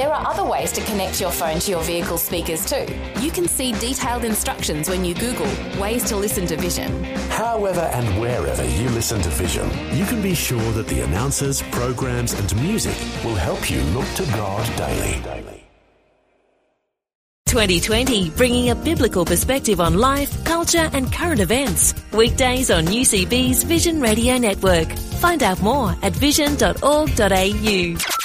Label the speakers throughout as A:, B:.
A: There are other ways to connect your phone to your vehicle speakers too. You can see detailed instructions when you Google ways to listen to Vision.
B: However and wherever you listen to Vision, you can be sure that the announcers, programs, and music will help you look to God daily.
C: 2020, bringing a biblical perspective on life, culture, and current events. Weekdays on UCB's Vision Radio Network. Find out more at vision.org.au.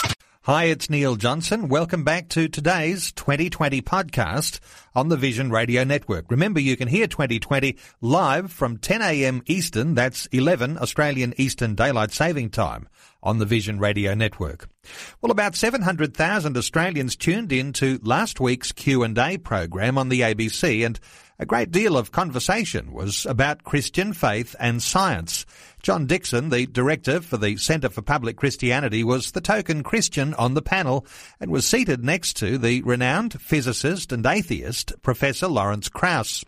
D: Hi, it's Neil Johnson. Welcome back to today's 2020 podcast on the Vision Radio Network. Remember, you can hear 2020 live from 10 a.m. Eastern, that's 11 Australian Eastern Daylight Saving Time on the Vision Radio Network. Well, about 700,000 Australians tuned in to last week's Q&A program on the ABC and a great deal of conversation was about Christian faith and science. John Dickson, the director for the Centre for Public Christianity, was the token Christian on the panel and was seated next to the renowned physicist and atheist Professor Lawrence Krauss.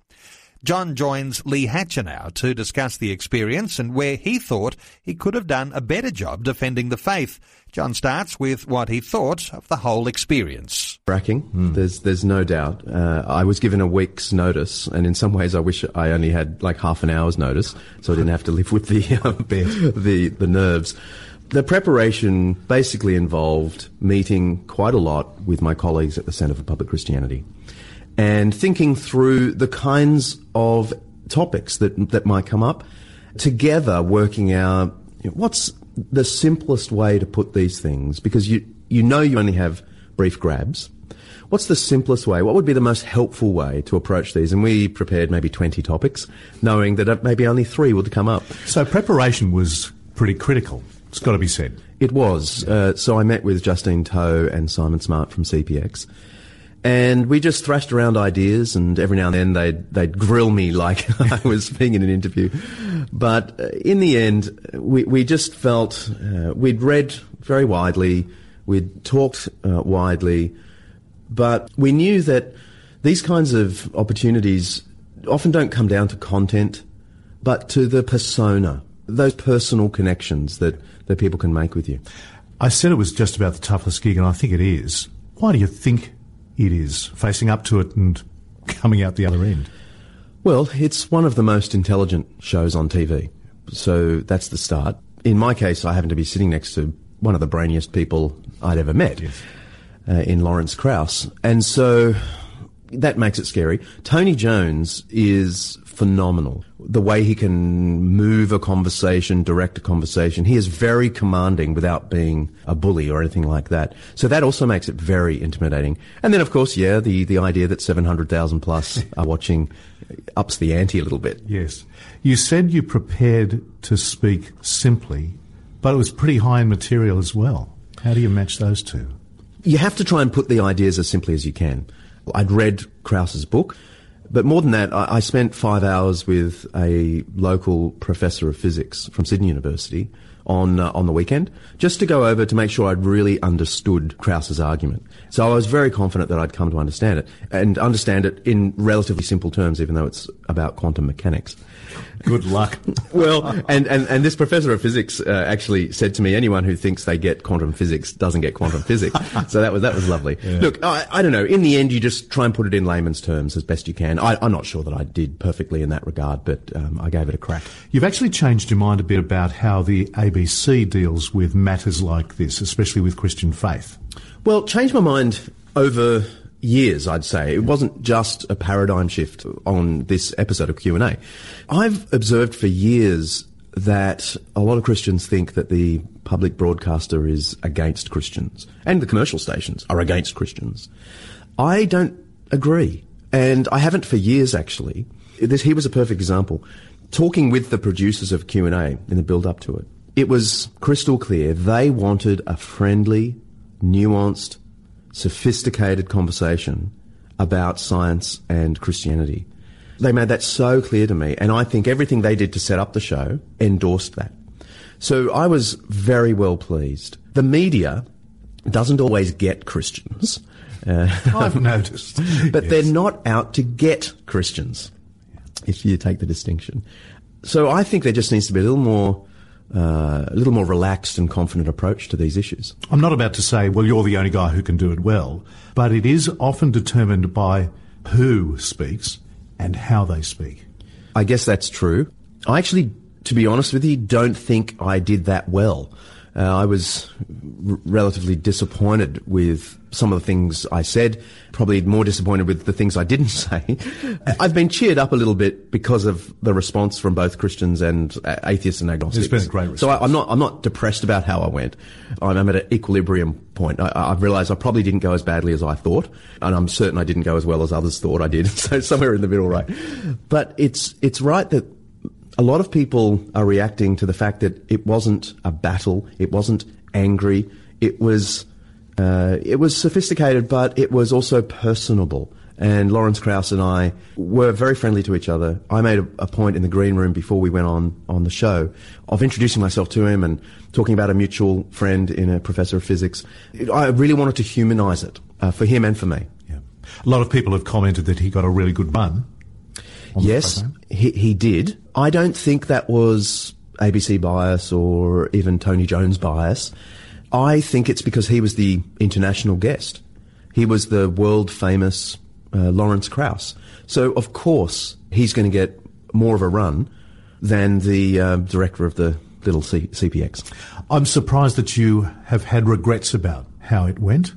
D: John joins Lee Hatcher now to discuss the experience and where he thought he could have done a better job defending the faith. John starts with what he thought of the whole experience.
E: Bracking, mm. there's there's no doubt. Uh, I was given a week's notice, and in some ways, I wish I only had like half an hour's notice, so I didn't have to live with the um, the the nerves. The preparation basically involved meeting quite a lot with my colleagues at the Centre for Public Christianity and thinking through the kinds of topics that, that might come up, together working out you know, what's the simplest way to put these things, because you, you know you only have brief grabs. What's the simplest way? What would be the most helpful way to approach these? And we prepared maybe 20 topics, knowing that maybe only three would come up.
F: So preparation was pretty critical. It's got to be said.
E: It was. Uh, so I met with Justine Toh and Simon Smart from CPX and we just thrashed around ideas, and every now and then they'd, they'd grill me like I was being in an interview. But uh, in the end, we, we just felt uh, we'd read very widely, we'd talked uh, widely, but we knew that these kinds of opportunities often don't come down to content, but to the persona, those personal connections that, that people can make with you.
F: I said it was just about the toughest gig, and I think it is. Why do you think it is, facing up to it and coming out the other end?
E: Well, it's one of the most intelligent shows on TV. So that's the start. In my case, I happen to be sitting next to one of the brainiest people I'd ever met yes. Uh, in Lawrence Krauss. And so that makes it scary. Tony Jones is phenomenal. The way he can move a conversation, direct a conversation. He is very commanding without being a bully or anything like that. So that also makes it very intimidating. And then, of course, yeah, the, the idea that 700,000 plus are watching ups the ante a little bit.
F: Yes. You said you prepared to speak simply, but it was pretty high in material as well. How do you match those two?
E: You have to try and put the ideas as simply as you can. I'd read Krauss's book. But more than that, I, I spent five hours with a local professor of physics from Sydney University on uh, on the weekend, just to go over to make sure I'd really understood Krauss's argument. So I was very confident that I'd come to understand it and understand it in relatively simple terms, even though it's about quantum mechanics.
F: Good luck.
E: well, and, and, and this professor of physics uh, actually said to me, anyone who thinks they get quantum physics doesn't get quantum physics. so that was that was lovely. Yeah. Look, I, I don't know. In the end, you just try and put it in layman's terms as best you can. I, am not sure that I did perfectly in that regard, but um, I gave it a crack.
F: You've actually changed your mind a bit about how the ABC deals with matters like this, especially with Christian faith.
E: Well, changed my mind over years, I'd say. It wasn't just a paradigm shift on this episode of Q&A. I've observed for years that a lot of Christians think that the public broadcaster is against Christians and the commercial stations are against Christians. I don't agree. And I haven't for years actually. This, he was a perfect example. Talking with the producers of Q&A in the build up to it, it was crystal clear they wanted a friendly, nuanced, sophisticated conversation about science and Christianity. They made that so clear to me, and I think everything they did to set up the show endorsed that. So I was very well pleased. The media doesn't always get Christians.
F: Uh, I've noticed.
E: but
F: Yes.
E: they're not out to get Christians, if you take the distinction. So I think there just needs to be a little more, uh, a little more relaxed and confident approach to these issues.
F: I'm not about to say, well, you're the only guy who can do it well, but it is often determined by who speaks and how they speak.
E: I guess that's true. I actually, to be honest with you, don't think I did that well. Uh, I was r- relatively disappointed with some of the things I said, probably more disappointed with the things I didn't say. I've been cheered up a little bit because of the response from both Christians and atheists and agnostics.
F: It's been a great
E: So I, I'm not, I'm not depressed about how I went. I'm, I'm at an equilibrium point. I, I've realised I probably didn't go as badly as I thought, and I'm certain I didn't go as well as others thought I did. So somewhere in the middle, right? But it's it's right that a lot of people are reacting to the fact that it wasn't a battle, it wasn't angry, it was uh, it was sophisticated, but it was also personable. And Lawrence Krauss and I were very friendly to each other. I made a, a point in the green room before we went on on the show of introducing myself to him and talking about a mutual friend in a professor of physics. I really wanted to humanise it uh, for him and for me.
F: Yeah. A lot of people have commented that he got a really good the
E: Yes, he, he did. I don't think that was ABC bias or even Tony Jones bias. I think it's because he was the international guest. He was the world famous uh, Lawrence Krauss. So, of course, he's going to get more of a run than the uh, director of the little C- CPX.
F: I'm surprised that you have had regrets about how it went,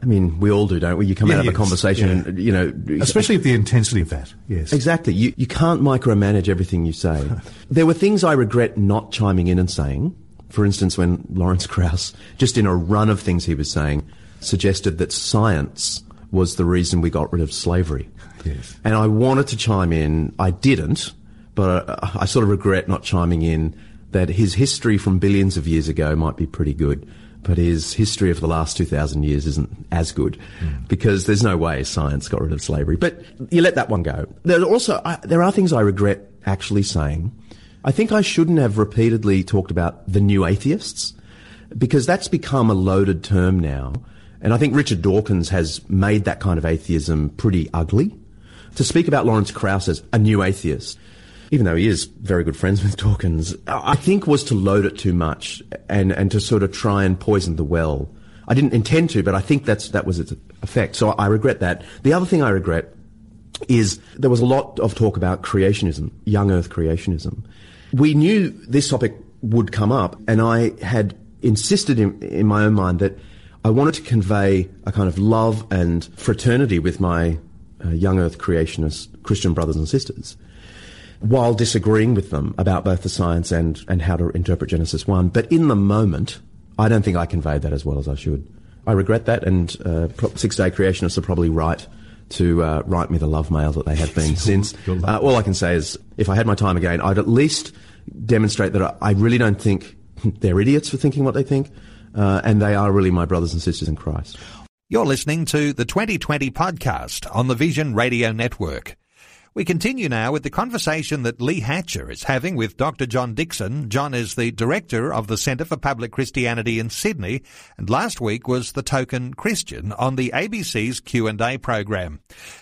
E: I mean, we all do, don't we? You come
F: Yeah,
E: out of a conversation
F: yeah.
E: and, you know,
F: especially at the intensity of that. Yes.
E: Exactly. You, you can't micromanage everything you say. there were things I regret not chiming in and saying. For instance, when Lawrence Krauss, just in a run of things he was saying, suggested that science was the reason we got rid of slavery.
F: Yes.
E: And I wanted to chime in. I didn't, but uh, I sort of regret not chiming in that his history from billions of years ago might be pretty good, but his history of the last 2,000 years isn't as good because there's no way science got rid of slavery. But you let that one go. There are also, I, there are things I regret actually saying. I think I shouldn't have repeatedly talked about the new atheists because that's become a loaded term now. And I think Richard Dawkins has made that kind of atheism pretty ugly. To speak about Lawrence Krauss as a new atheist, even though he is very good friends with Dawkins, I think was to load it too much and, and to sort of try and poison the well. I didn't intend to, but I think that's, that was its effect. So I regret that. The other thing I regret is there was a lot of talk about creationism, young earth creationism. We knew this topic would come up, and I had insisted in, in my own mind that I wanted to convey a kind of love and fraternity with my uh, young earth creationist Christian brothers and sisters while disagreeing with them about both the science and, and how to interpret Genesis 1. But in the moment, I don't think I conveyed that as well as I should. I regret that, and uh, Six Day Creationists are probably right to uh, write me the love mail that they have been since. Uh, all I can say is, if I had my time again, I'd at least demonstrate that I, I really don't think they're idiots for thinking what they think, uh, and they are really my brothers and sisters in Christ.
D: You're listening to the 2020 podcast on the Vision Radio Network. We continue now with the conversation that Lee Hatcher is having with Dr. John Dickson. John is the director of the Centre for Public Christianity in Sydney, and last week was the token Christian on the ABC's Q&A program.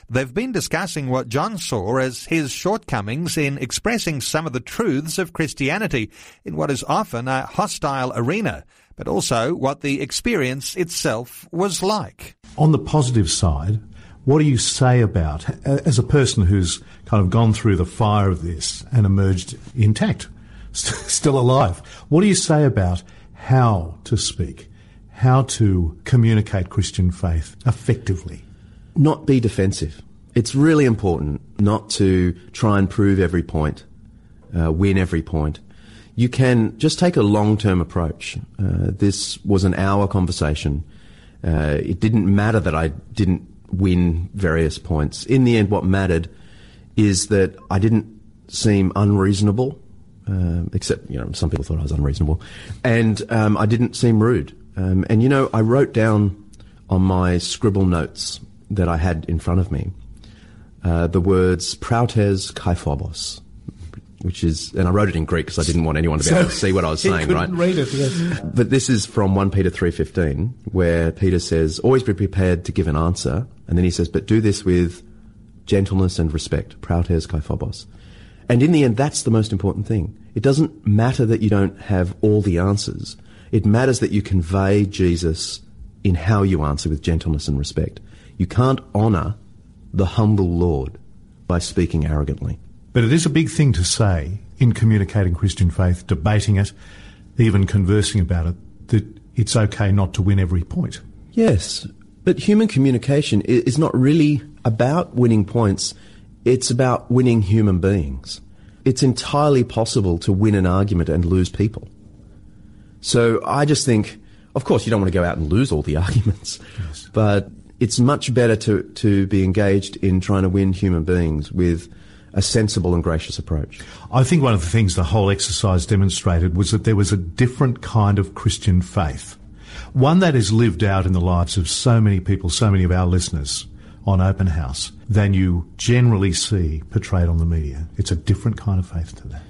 D: They've been discussing what John saw as his shortcomings in expressing some of the truths of Christianity in what is often a hostile arena, but also what the experience itself was like.
F: On the positive side, what do you say about, as a person who's kind of gone through the fire of this and emerged intact, still alive, what do you say about how to speak, how to communicate Christian faith effectively?
E: not be defensive. It's really important not to try and prove every point, uh, win every point. You can just take a long-term approach. Uh, this was an hour conversation. Uh, it didn't matter that I didn't win various points. In the end, what mattered is that I didn't seem unreasonable, um, except you know some people thought I was unreasonable, and um, I didn't seem rude. Um, and you know, I wrote down on my scribble notes that I had in front of me uh, the words prautes kai phobos, which is, and I wrote it in Greek because I didn't want anyone to be able to see what I was saying, right?
F: read it. yes.
E: But this is from 1 Peter 3.15, where Peter says, always be prepared to give an answer. And then he says, but do this with gentleness and respect. Prautes kai phobos. And in the end, that's the most important thing. It doesn't matter that you don't have all the answers. It matters that you convey Jesus in how you answer with gentleness and respect. You can't honour the humble Lord by speaking arrogantly.
F: But it is a big thing to say in communicating Christian faith, debating it, even conversing about it, that it's okay not to win every point.
E: Yes, but human communication is not really about winning points. It's about winning human beings. It's entirely possible to win an argument and lose people. So I just think, of course, you don't want to go out and lose all the arguments, yes. but it's much better to, to be engaged in trying to win human beings with a sensible and gracious approach.
F: I think one of the things the whole exercise demonstrated was that there was a different kind of Christian faith. One that is lived out in the lives of so many people, so many of our listeners on Open House, than you generally see portrayed on the media. It's a different kind of faith to that.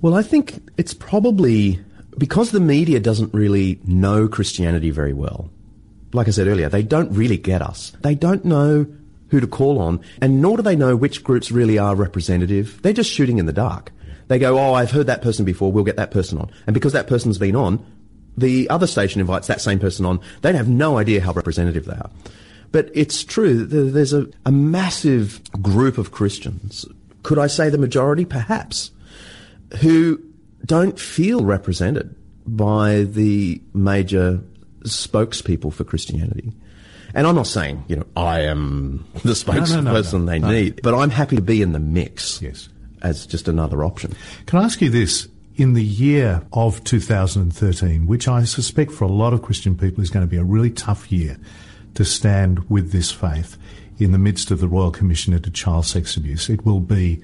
E: Well, I think it's probably because the media doesn't really know Christianity very well. Like I said earlier, they don't really get us. They don't know who to call on, and nor do they know which groups really are representative. They're just shooting in the dark. They go, oh, I've heard that person before, we'll get that person on. And because that person's been on, the other station invites that same person on. They have no idea how representative they are. But it's true, th- there's a, a massive group of Christians, could I say the majority? Perhaps, who don't feel represented by the major spokespeople for Christianity. And I'm not saying, you know, I am the spokesperson
F: no, no, no,
E: they need, but I'm happy to be in the mix
F: Yes.
E: as just another option.
F: Can I ask you this? In the year of 2013, which I suspect for a lot of Christian people is going to be a really tough year to stand with this faith in the midst of the Royal Commission into child sex abuse, it will be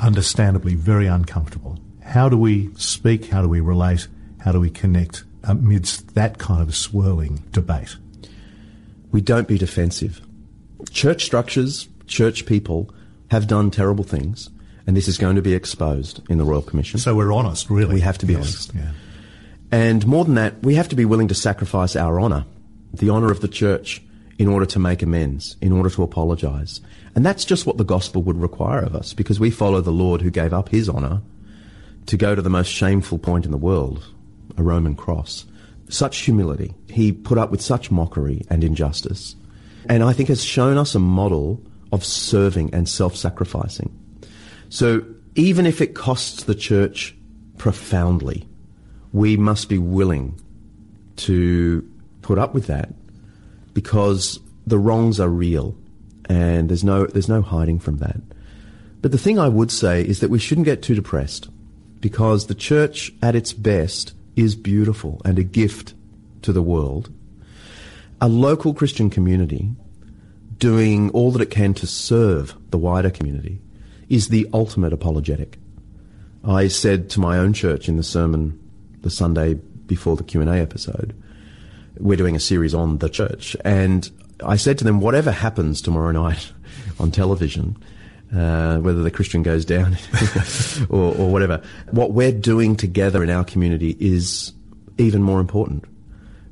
F: understandably very uncomfortable. How do we speak? How do we relate? How do we connect amidst that kind of swirling debate?
E: We don't be defensive. Church structures, church people have done terrible things, and this is going to be exposed in the Royal Commission.
F: So we're honest, really.
E: We have to be
F: Yes,
E: honest.
F: Yeah.
E: And more than that, we have to be willing to sacrifice our honour, the honour of the church, in order to make amends, in order to apologise. And that's just what the gospel would require of us, because we follow the Lord who gave up his honour to go to the most shameful point in the world, a Roman cross. Such humility. He put up with such mockery and injustice. And I think has shown us a model of serving and self-sacrificing. So even if it costs the church profoundly, we must be willing to put up with that because the wrongs are real and there's no, there's no hiding from that. But the thing I would say is that we shouldn't get too depressed because the church at its best is beautiful and a gift to the world. A local Christian community doing all that it can to serve the wider community is the ultimate apologetic. I said to my own church in the sermon the Sunday before the Q&A episode, we're doing a series on the church, and I said to them, whatever happens tomorrow night on television, uh, whether the Christian goes down or, or whatever, what we're doing together in our community is even more important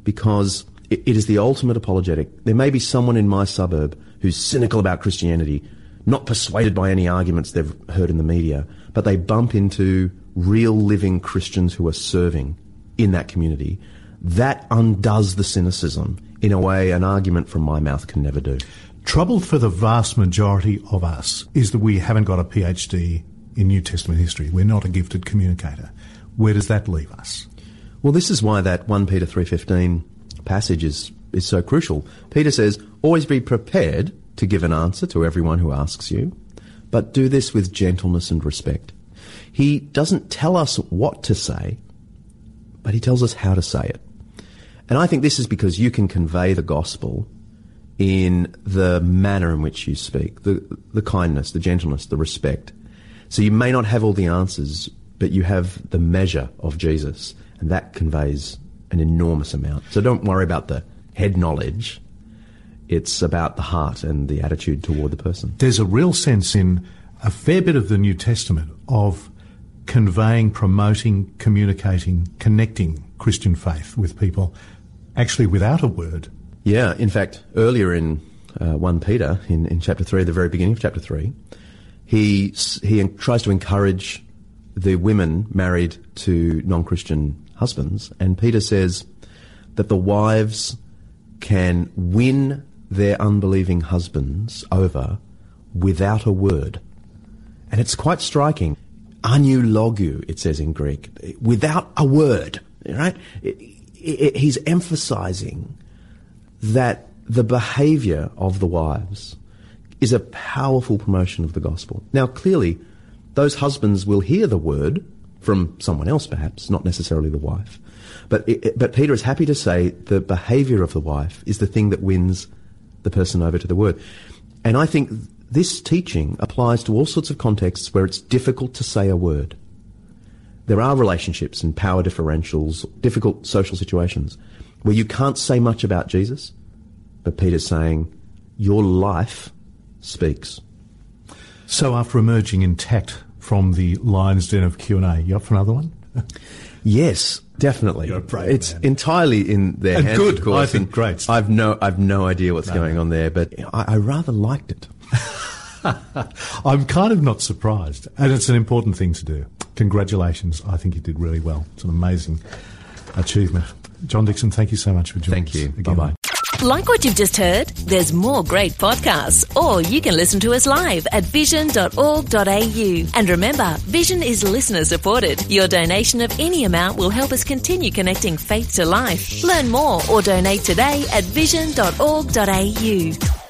E: because it, it is the ultimate apologetic. There may be someone in my suburb who's cynical about Christianity, not persuaded by any arguments they've heard in the media, but they bump into real living Christians who are serving in that community. That undoes the cynicism in a way an argument from my mouth can never do.
F: Trouble for the vast majority of us is that we haven't got a PhD in New Testament history. We're not a gifted communicator. Where does that leave us?
E: Well, this is why that 1 Peter 3.15 passage is, is so crucial. Peter says, always be prepared to give an answer to everyone who asks you, but do this with gentleness and respect. He doesn't tell us what to say, but he tells us how to say it. And I think this is because you can convey the gospel in the manner in which you speak, the, the kindness, the gentleness, the respect. So you may not have all the answers, but you have the measure of Jesus, and that conveys an enormous amount. So don't worry about the head knowledge. It's about the heart and the attitude toward the person.
F: There's a real sense in a fair bit of the New Testament of conveying, promoting, communicating, connecting Christian faith with people, actually without a word.
E: Yeah, in fact, earlier in uh, 1 Peter, in, in chapter 3, the very beginning of chapter 3, he, he tries to encourage the women married to non Christian husbands, and Peter says that the wives can win their unbelieving husbands over without a word. And it's quite striking. Anulogu, it says in Greek, without a word, right? It, it, he's emphasizing that the behavior of the wives is a powerful promotion of the gospel. Now, clearly, those husbands will hear the word from someone else, perhaps, not necessarily the wife. But, it, but Peter is happy to say the behavior of the wife is the thing that wins the person over to the word. And I think this teaching applies to all sorts of contexts where it's difficult to say a word. There are relationships and power differentials, difficult social situations where you can't say much about Jesus, but Peter's saying, your life speaks.
F: So after emerging intact from the lion's den of Q&A, you up for another one?
E: yes, definitely. it's
F: man.
E: entirely in their
F: And
E: hands,
F: good,
E: of course.
F: I think great.
E: I've no, I've no idea what's going on there, but I, I rather liked it.
F: I'm kind of not surprised, and it's an important thing to do. Congratulations. I think you did really well. It's an amazing achievement. John Dickson, thank you so much for joining
E: Thank you.
F: us. again.
E: Bye-bye.
C: Like what you've just heard? There's more great podcasts, or you can listen to us live at vision.org.au. And remember, Vision is listener supported. Your donation of any amount will help us continue connecting faith to life. Learn more or donate today at vision.org.au.